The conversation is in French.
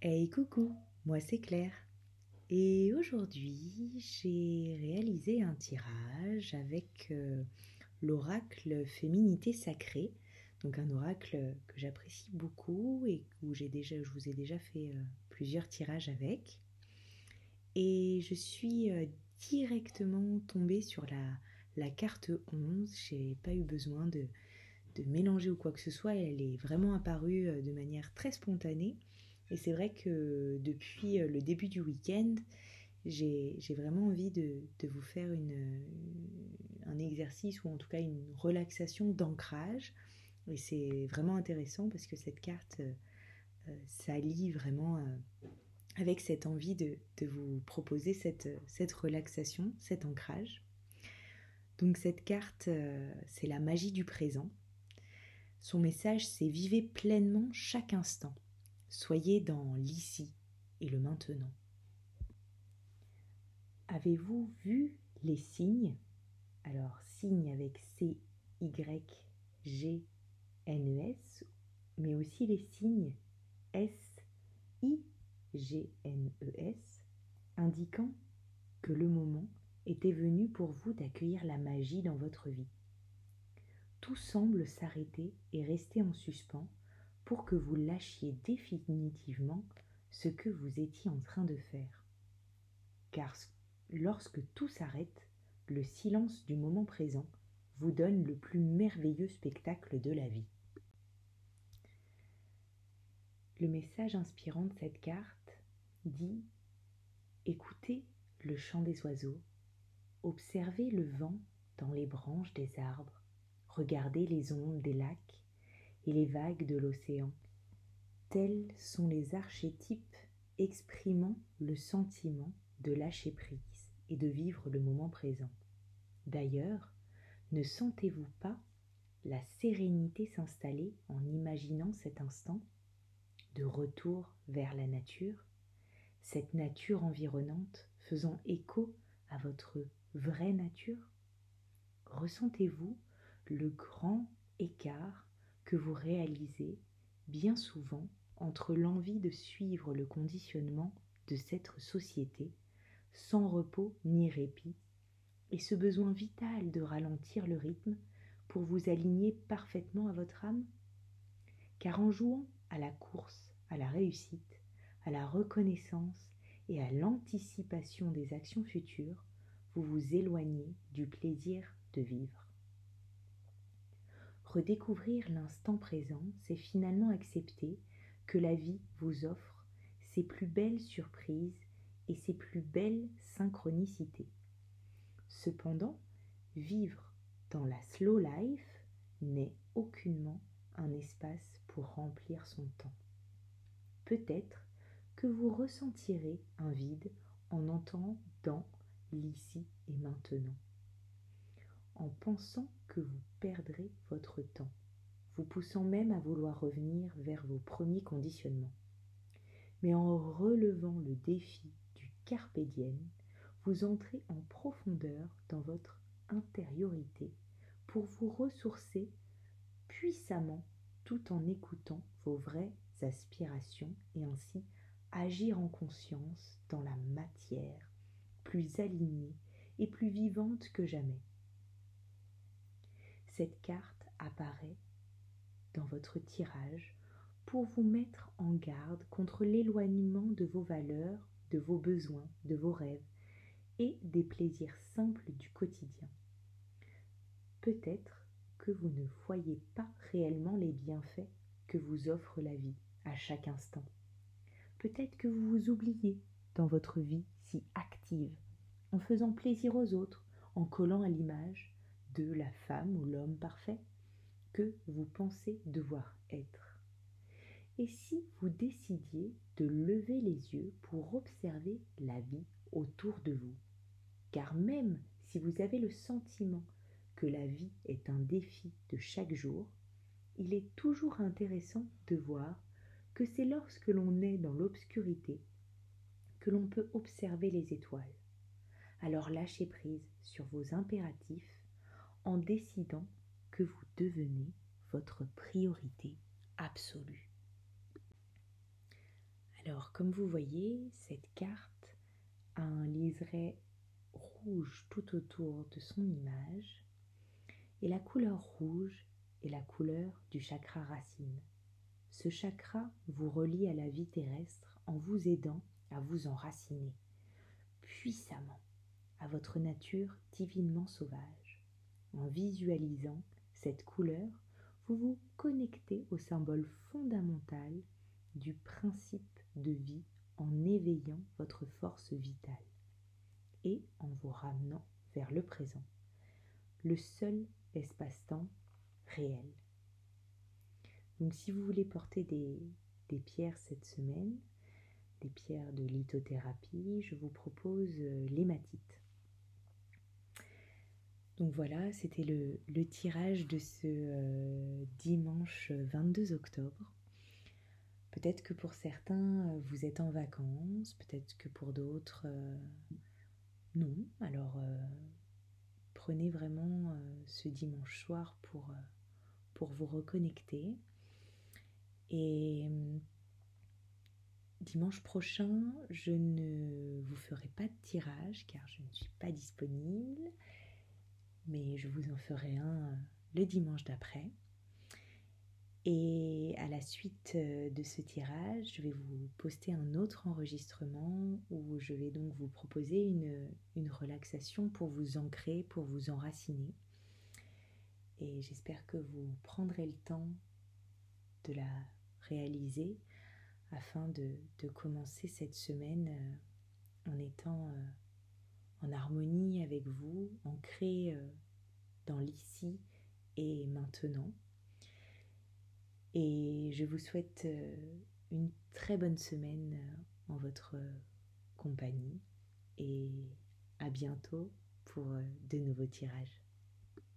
Hey coucou, moi c'est Claire. Et aujourd'hui, j'ai réalisé un tirage avec euh, l'oracle Féminité sacrée. Donc un oracle que j'apprécie beaucoup et où j'ai déjà, je vous ai déjà fait euh, plusieurs tirages avec. Et je suis euh, directement tombée sur la, la carte 11. J'ai pas eu besoin de, de mélanger ou quoi que ce soit. Elle est vraiment apparue de manière très spontanée. Et c'est vrai que depuis le début du week-end, j'ai vraiment envie de, vous faire une, un exercice ou en tout cas une relaxation d'ancrage. Et c'est vraiment intéressant parce que cette carte euh, s'allie vraiment euh, avec cette envie de, vous proposer cette, relaxation, cet ancrage. Donc cette carte, euh, c'est la magie du présent. Son message, c'est vivez pleinement chaque instant. Soyez dans l'ici et le maintenant. Avez-vous vu les signes? Alors, signes avec C-Y-G-N-E-S, mais aussi les signes S-I-G-N-E-S, indiquant que le moment était venu pour vous d'accueillir la magie dans votre vie. Tout semble s'arrêter et rester en suspens pour que vous lâchiez définitivement ce que vous étiez en train de faire. Car lorsque tout s'arrête, le silence du moment présent vous donne le plus merveilleux spectacle de la vie. Le message inspirant de cette carte dit Écoutez le chant des oiseaux, observez le vent dans les branches des arbres, regardez les ondes des lacs, les vagues de l'océan. Tels sont les archétypes exprimant le sentiment de lâcher prise et de vivre le moment présent. D'ailleurs, ne sentez-vous pas la sérénité s'installer en imaginant cet instant de retour vers la nature, cette nature environnante faisant écho à votre vraie nature? Ressentez-vous le grand écart que vous réalisez bien souvent entre l'envie de suivre le conditionnement de cette société sans repos ni répit et ce besoin vital de ralentir le rythme pour vous aligner parfaitement à votre âme? Car en jouant à la course, à la réussite, à la reconnaissance et à l'anticipation des actions futures, vous vous éloignez du plaisir de vivre. Redécouvrir l'instant présent, c'est finalement accepter que la vie vous offre ses plus belles surprises et ses plus belles synchronicités. Cependant, vivre dans la slow life n'est aucunement un espace pour remplir son temps. Peut-être que vous ressentirez un vide en entendant l'ici et maintenant en pensant que vous perdrez votre temps, vous poussant même à vouloir revenir vers vos premiers conditionnements. Mais en relevant le défi du carpe vous entrez en profondeur dans votre intériorité pour vous ressourcer puissamment tout en écoutant vos vraies aspirations et ainsi agir en conscience dans la matière, plus alignée et plus vivante que jamais cette carte apparaît dans votre tirage pour vous mettre en garde contre l'éloignement de vos valeurs, de vos besoins, de vos rêves et des plaisirs simples du quotidien. Peut-être que vous ne voyez pas réellement les bienfaits que vous offre la vie à chaque instant. Peut-être que vous vous oubliez dans votre vie si active, en faisant plaisir aux autres, en collant à l'image de la femme ou l'homme parfait que vous pensez devoir être. Et si vous décidiez de lever les yeux pour observer la vie autour de vous? Car même si vous avez le sentiment que la vie est un défi de chaque jour, il est toujours intéressant de voir que c'est lorsque l'on est dans l'obscurité que l'on peut observer les étoiles. Alors lâchez prise sur vos impératifs en décidant que vous devenez votre priorité absolue. Alors, comme vous voyez, cette carte a un liseré rouge tout autour de son image. Et la couleur rouge est la couleur du chakra racine. Ce chakra vous relie à la vie terrestre en vous aidant à vous enraciner puissamment à votre nature divinement sauvage. En visualisant cette couleur, vous vous connectez au symbole fondamental du principe de vie en éveillant votre force vitale et en vous ramenant vers le présent, le seul espace-temps réel. Donc si vous voulez porter des, pierres cette semaine, des pierres de lithothérapie, je vous propose euh, l'hématite. Donc voilà, c'était le, tirage de ce euh, dimanche 22 octobre. Peut-être que pour certains, euh, vous êtes en vacances, peut-être que pour d'autres, non. Alors, prenez vraiment ce dimanche soir pour, pour vous reconnecter. Et Dimanche prochain, je ne vous ferai pas de tirage car je ne suis pas disponible, mais je vous en ferai un le dimanche d'après. Et à la suite de ce tirage, je vais vous poster un autre enregistrement où je vais donc vous proposer une, une relaxation pour vous ancrer, pour vous enraciner. Et j'espère que vous prendrez le temps de la réaliser afin de, commencer cette semaine euh, en étant euh, en harmonie avec vous, ancré euh, dans l'ici et maintenant. Et je vous souhaite une très bonne semaine en votre compagnie et à bientôt pour de nouveaux tirages.